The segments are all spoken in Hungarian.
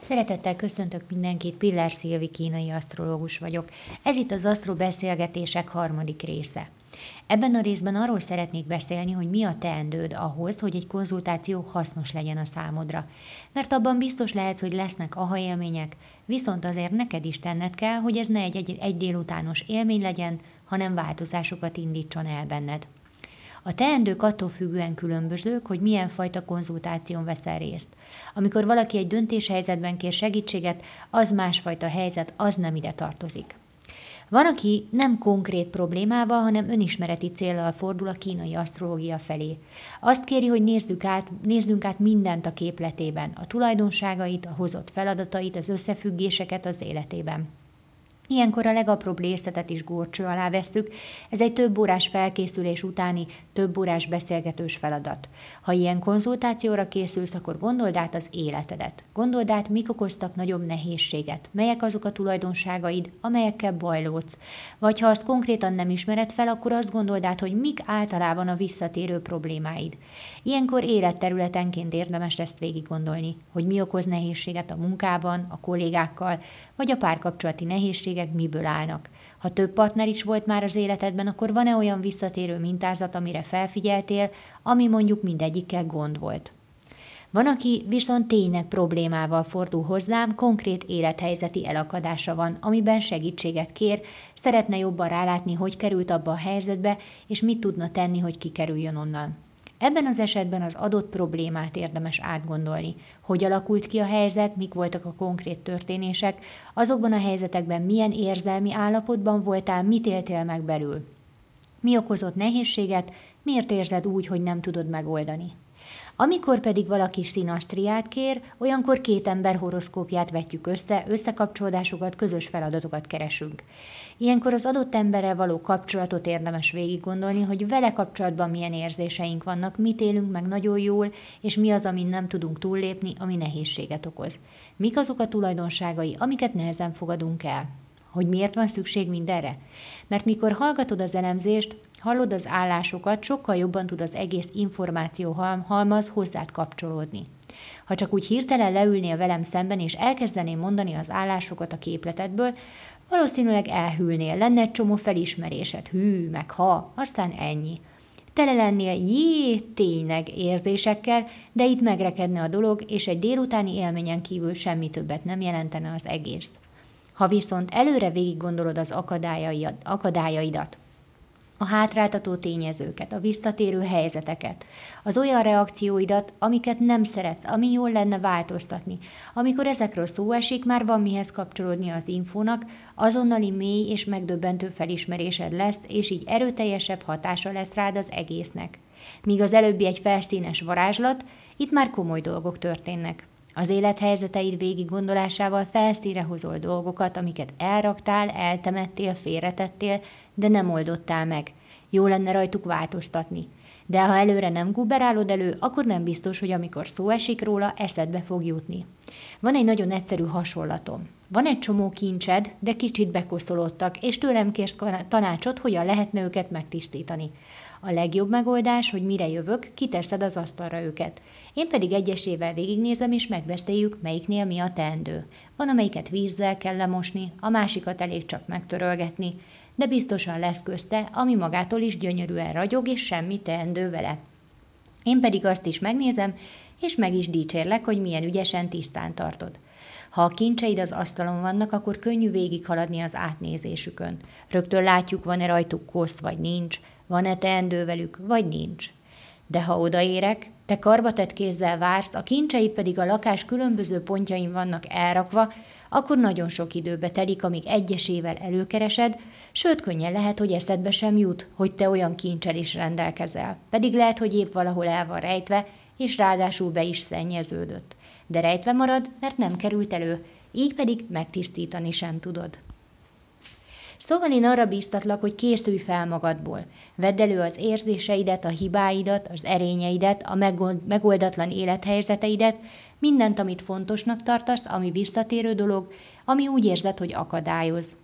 Szeretettel köszöntök mindenkit, Pillár Szilvi kínai asztrológus vagyok. Ez itt az Asztro Beszélgetések harmadik része. Ebben a részben arról szeretnék beszélni, hogy mi a teendőd ahhoz, hogy egy konzultáció hasznos legyen a számodra. Mert abban biztos lehetsz, hogy lesznek aha élmények, viszont azért neked is tenned kell, hogy ez ne egy, egy, egy délutános élmény legyen, hanem változásokat indítson el benned. A teendők attól függően különbözők, hogy milyen fajta konzultáción veszel részt. Amikor valaki egy döntéshelyzetben kér segítséget, az másfajta helyzet, az nem ide tartozik. Van, aki nem konkrét problémával, hanem önismereti célral fordul a kínai asztrológia felé. Azt kéri, hogy nézzük át, nézzünk át mindent a képletében, a tulajdonságait, a hozott feladatait, az összefüggéseket az életében. Ilyenkor a legapróbb részletet is górcső alá vesszük, ez egy több órás felkészülés utáni több órás beszélgetős feladat. Ha ilyen konzultációra készülsz, akkor gondold át az életedet. Gondold át, mik okoztak nagyobb nehézséget, melyek azok a tulajdonságaid, amelyekkel bajlódsz. Vagy ha azt konkrétan nem ismered fel, akkor azt gondold át, hogy mik általában a visszatérő problémáid. Ilyenkor életterületenként érdemes ezt végig gondolni, hogy mi okoz nehézséget a munkában, a kollégákkal, vagy a párkapcsolati nehézséget, nehézségek miből állnak. Ha több partner is volt már az életedben, akkor van-e olyan visszatérő mintázat, amire felfigyeltél, ami mondjuk mindegyikkel gond volt? Van, aki viszont tényleg problémával fordul hozzám, konkrét élethelyzeti elakadása van, amiben segítséget kér, szeretne jobban rálátni, hogy került abba a helyzetbe, és mit tudna tenni, hogy kikerüljön onnan. Ebben az esetben az adott problémát érdemes átgondolni. Hogy alakult ki a helyzet, mik voltak a konkrét történések, azokban a helyzetekben milyen érzelmi állapotban voltál, mit éltél meg belül. Mi okozott nehézséget, miért érzed úgy, hogy nem tudod megoldani. Amikor pedig valaki szinasztriát kér, olyankor két ember horoszkópját vetjük össze, összekapcsolódásokat, közös feladatokat keresünk. Ilyenkor az adott emberrel való kapcsolatot érdemes végig gondolni, hogy vele kapcsolatban milyen érzéseink vannak, mit élünk meg nagyon jól, és mi az, amin nem tudunk túllépni, ami nehézséget okoz. Mik azok a tulajdonságai, amiket nehezen fogadunk el. Hogy miért van szükség mindenre? Mert mikor hallgatod az elemzést, hallod az állásokat, sokkal jobban tud az egész információ halmaz hozzád kapcsolódni. Ha csak úgy hirtelen leülnél velem szemben, és elkezdeném mondani az állásokat a képletedből, valószínűleg elhűlnél, lenne egy csomó felismerésed, hű, meg ha, aztán ennyi. Tele lennél jé, tényleg érzésekkel, de itt megrekedne a dolog, és egy délutáni élményen kívül semmi többet nem jelentene az egész. Ha viszont előre végig gondolod az akadályaidat, a hátráltató tényezőket, a visszatérő helyzeteket, az olyan reakcióidat, amiket nem szeretsz, ami jól lenne változtatni. Amikor ezekről szó esik, már van mihez kapcsolódni az infónak, azonnali mély és megdöbbentő felismerésed lesz, és így erőteljesebb hatása lesz rád az egésznek. Míg az előbbi egy felszínes varázslat, itt már komoly dolgok történnek. Az élethelyzeteid végig gondolásával felszíre hozol dolgokat, amiket elraktál, eltemettél, félretettél, de nem oldottál meg. Jó lenne rajtuk változtatni. De ha előre nem guberálod elő, akkor nem biztos, hogy amikor szó esik róla, eszedbe fog jutni. Van egy nagyon egyszerű hasonlatom. Van egy csomó kincsed, de kicsit bekoszolódtak, és tőlem kérsz tanácsot, hogyan lehetne őket megtisztítani. A legjobb megoldás, hogy mire jövök, kiteszed az asztalra őket. Én pedig egyesével végignézem, és megbeszéljük, melyiknél mi a teendő. Van, amelyiket vízzel kell lemosni, a másikat elég csak megtörölgetni, de biztosan lesz közte, ami magától is gyönyörűen ragyog, és semmi teendő vele. Én pedig azt is megnézem, és meg is dicsérlek, hogy milyen ügyesen tisztán tartod. Ha a kincseid az asztalon vannak, akkor könnyű végighaladni az átnézésükön. Rögtön látjuk, van-e rajtuk kosz, vagy nincs, van-e teendő velük, vagy nincs. De ha odaérek, te karbatett kézzel vársz, a kincsei pedig a lakás különböző pontjain vannak elrakva, akkor nagyon sok időbe telik, amíg egyesével előkeresed, sőt könnyen lehet, hogy eszedbe sem jut, hogy te olyan kincsel is rendelkezel. Pedig lehet, hogy épp valahol el van rejtve, és ráadásul be is szennyeződött. De rejtve marad, mert nem került elő, így pedig megtisztítani sem tudod. Szóval én arra bíztatlak, hogy készülj fel magadból. Vedd elő az érzéseidet, a hibáidat, az erényeidet, a megoldatlan élethelyzeteidet, mindent, amit fontosnak tartasz, ami visszatérő dolog, ami úgy érzed, hogy akadályoz.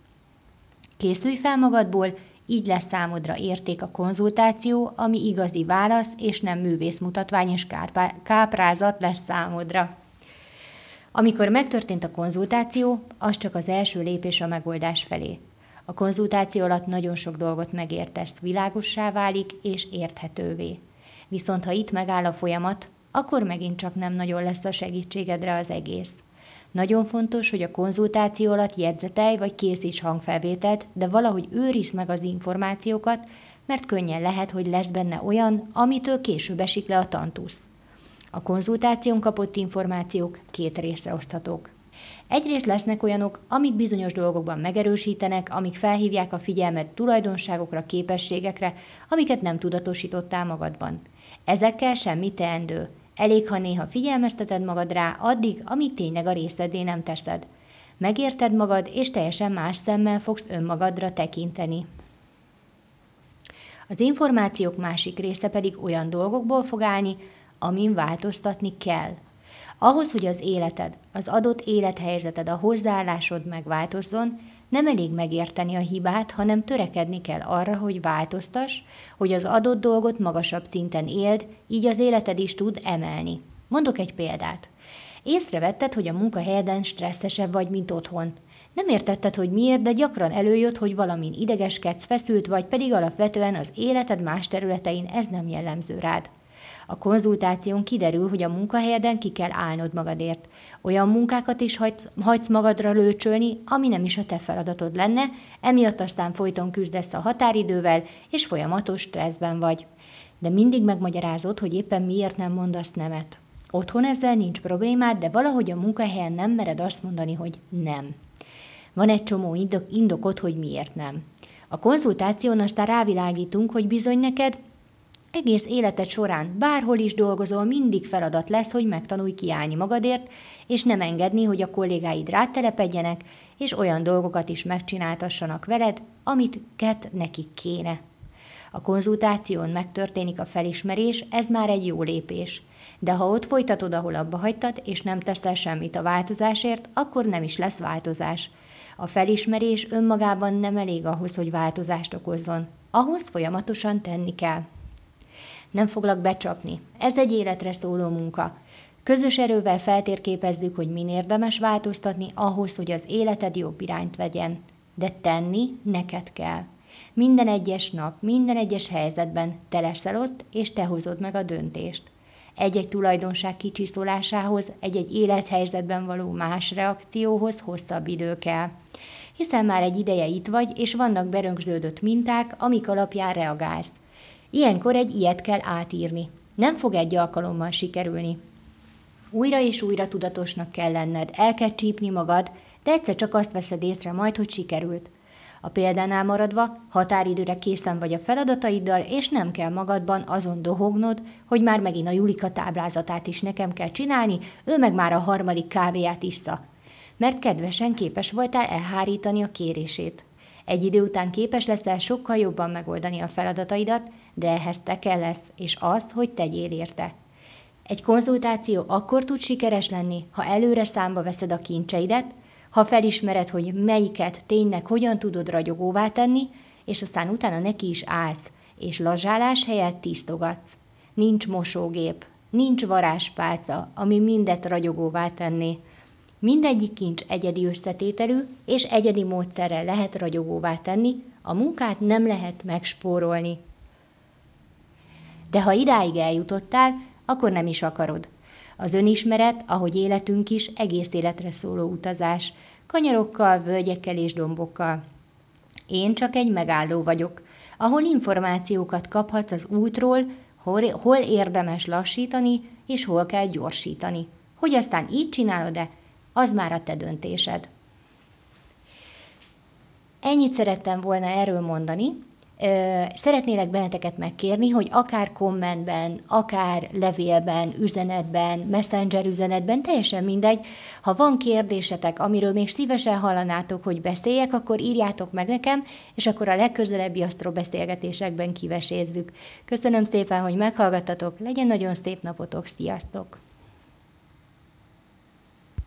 Készülj fel magadból, így lesz számodra érték a konzultáció, ami igazi válasz, és nem művészmutatvány és káprázat lesz számodra. Amikor megtörtént a konzultáció, az csak az első lépés a megoldás felé. A konzultáció alatt nagyon sok dolgot megértesz, világossá válik és érthetővé. Viszont ha itt megáll a folyamat, akkor megint csak nem nagyon lesz a segítségedre az egész. Nagyon fontos, hogy a konzultáció alatt jegyzetelj vagy készíts hangfelvételt, de valahogy őrizd meg az információkat, mert könnyen lehet, hogy lesz benne olyan, amitől később esik le a tantusz. A konzultáción kapott információk két részre oszthatók. Egyrészt lesznek olyanok, amik bizonyos dolgokban megerősítenek, amik felhívják a figyelmet tulajdonságokra, képességekre, amiket nem tudatosítottál magadban. Ezekkel semmi teendő. Elég, ha néha figyelmezteted magad rá addig, amíg tényleg a részedé nem teszed. Megérted magad, és teljesen más szemmel fogsz önmagadra tekinteni. Az információk másik része pedig olyan dolgokból fog állni, amin változtatni kell. Ahhoz, hogy az életed, az adott élethelyzeted, a hozzáállásod megváltozzon, nem elég megérteni a hibát, hanem törekedni kell arra, hogy változtass, hogy az adott dolgot magasabb szinten éld, így az életed is tud emelni. Mondok egy példát. Észrevetted, hogy a munkahelyeden stresszesebb vagy, mint otthon. Nem értetted, hogy miért, de gyakran előjött, hogy valamin idegeskedsz, feszült vagy, pedig alapvetően az életed más területein ez nem jellemző rád. A konzultáción kiderül, hogy a munkahelyeden ki kell állnod magadért. Olyan munkákat is hagysz, hagysz magadra lőcsölni, ami nem is a te feladatod lenne, emiatt aztán folyton küzdesz a határidővel, és folyamatos stresszben vagy. De mindig megmagyarázod, hogy éppen miért nem mondasz nemet. Otthon ezzel nincs problémád, de valahogy a munkahelyen nem mered azt mondani, hogy nem. Van egy csomó indok, indokot, hogy miért nem. A konzultáción aztán rávilágítunk, hogy bizony neked egész életed során, bárhol is dolgozol, mindig feladat lesz, hogy megtanulj kiállni magadért, és nem engedni, hogy a kollégáid rátelepedjenek, és olyan dolgokat is megcsináltassanak veled, amit ket nekik kéne. A konzultáción megtörténik a felismerés, ez már egy jó lépés. De ha ott folytatod, ahol abba hagytad, és nem teszel semmit a változásért, akkor nem is lesz változás. A felismerés önmagában nem elég ahhoz, hogy változást okozzon. Ahhoz folyamatosan tenni kell. Nem foglak becsapni. Ez egy életre szóló munka. Közös erővel feltérképezzük, hogy min érdemes változtatni ahhoz, hogy az életed jobb irányt vegyen. De tenni neked kell. Minden egyes nap, minden egyes helyzetben te leszel ott, és te hozod meg a döntést. Egy-egy tulajdonság kicsiszolásához, egy-egy élethelyzetben való más reakcióhoz hosszabb idő kell. Hiszen már egy ideje itt vagy, és vannak berögződött minták, amik alapján reagálsz. Ilyenkor egy ilyet kell átírni. Nem fog egy alkalommal sikerülni. Újra és újra tudatosnak kell lenned, el kell csípni magad, de egyszer csak azt veszed észre majd, hogy sikerült. A példánál maradva, határidőre készen vagy a feladataiddal, és nem kell magadban azon dohognod, hogy már megint a Julika táblázatát is nekem kell csinálni, ő meg már a harmadik kávéját iszza. Mert kedvesen képes voltál elhárítani a kérését. Egy idő után képes leszel sokkal jobban megoldani a feladataidat, de ehhez te kell lesz, és az, hogy tegyél érte. Egy konzultáció akkor tud sikeres lenni, ha előre számba veszed a kincseidet, ha felismered, hogy melyiket tényleg hogyan tudod ragyogóvá tenni, és aztán utána neki is állsz, és lazsálás helyett tisztogatsz. Nincs mosógép, nincs varázspálca, ami mindet ragyogóvá tenné. Mindegyik kincs egyedi összetételű, és egyedi módszerrel lehet ragyogóvá tenni, a munkát nem lehet megspórolni. De ha idáig eljutottál, akkor nem is akarod. Az önismeret, ahogy életünk is, egész életre szóló utazás, kanyarokkal, völgyekkel és dombokkal. Én csak egy megálló vagyok, ahol információkat kaphatsz az útról, hol, hol érdemes lassítani, és hol kell gyorsítani. Hogy aztán így csinálod-e, az már a te döntésed. Ennyit szerettem volna erről mondani, Szeretnélek benneteket megkérni, hogy akár kommentben, akár levélben, üzenetben, messenger üzenetben, teljesen mindegy, ha van kérdésetek, amiről még szívesen hallanátok, hogy beszéljek, akkor írjátok meg nekem, és akkor a legközelebbi beszélgetésekben kivesézzük. Köszönöm szépen, hogy meghallgattatok, legyen nagyon szép napotok, sziasztok!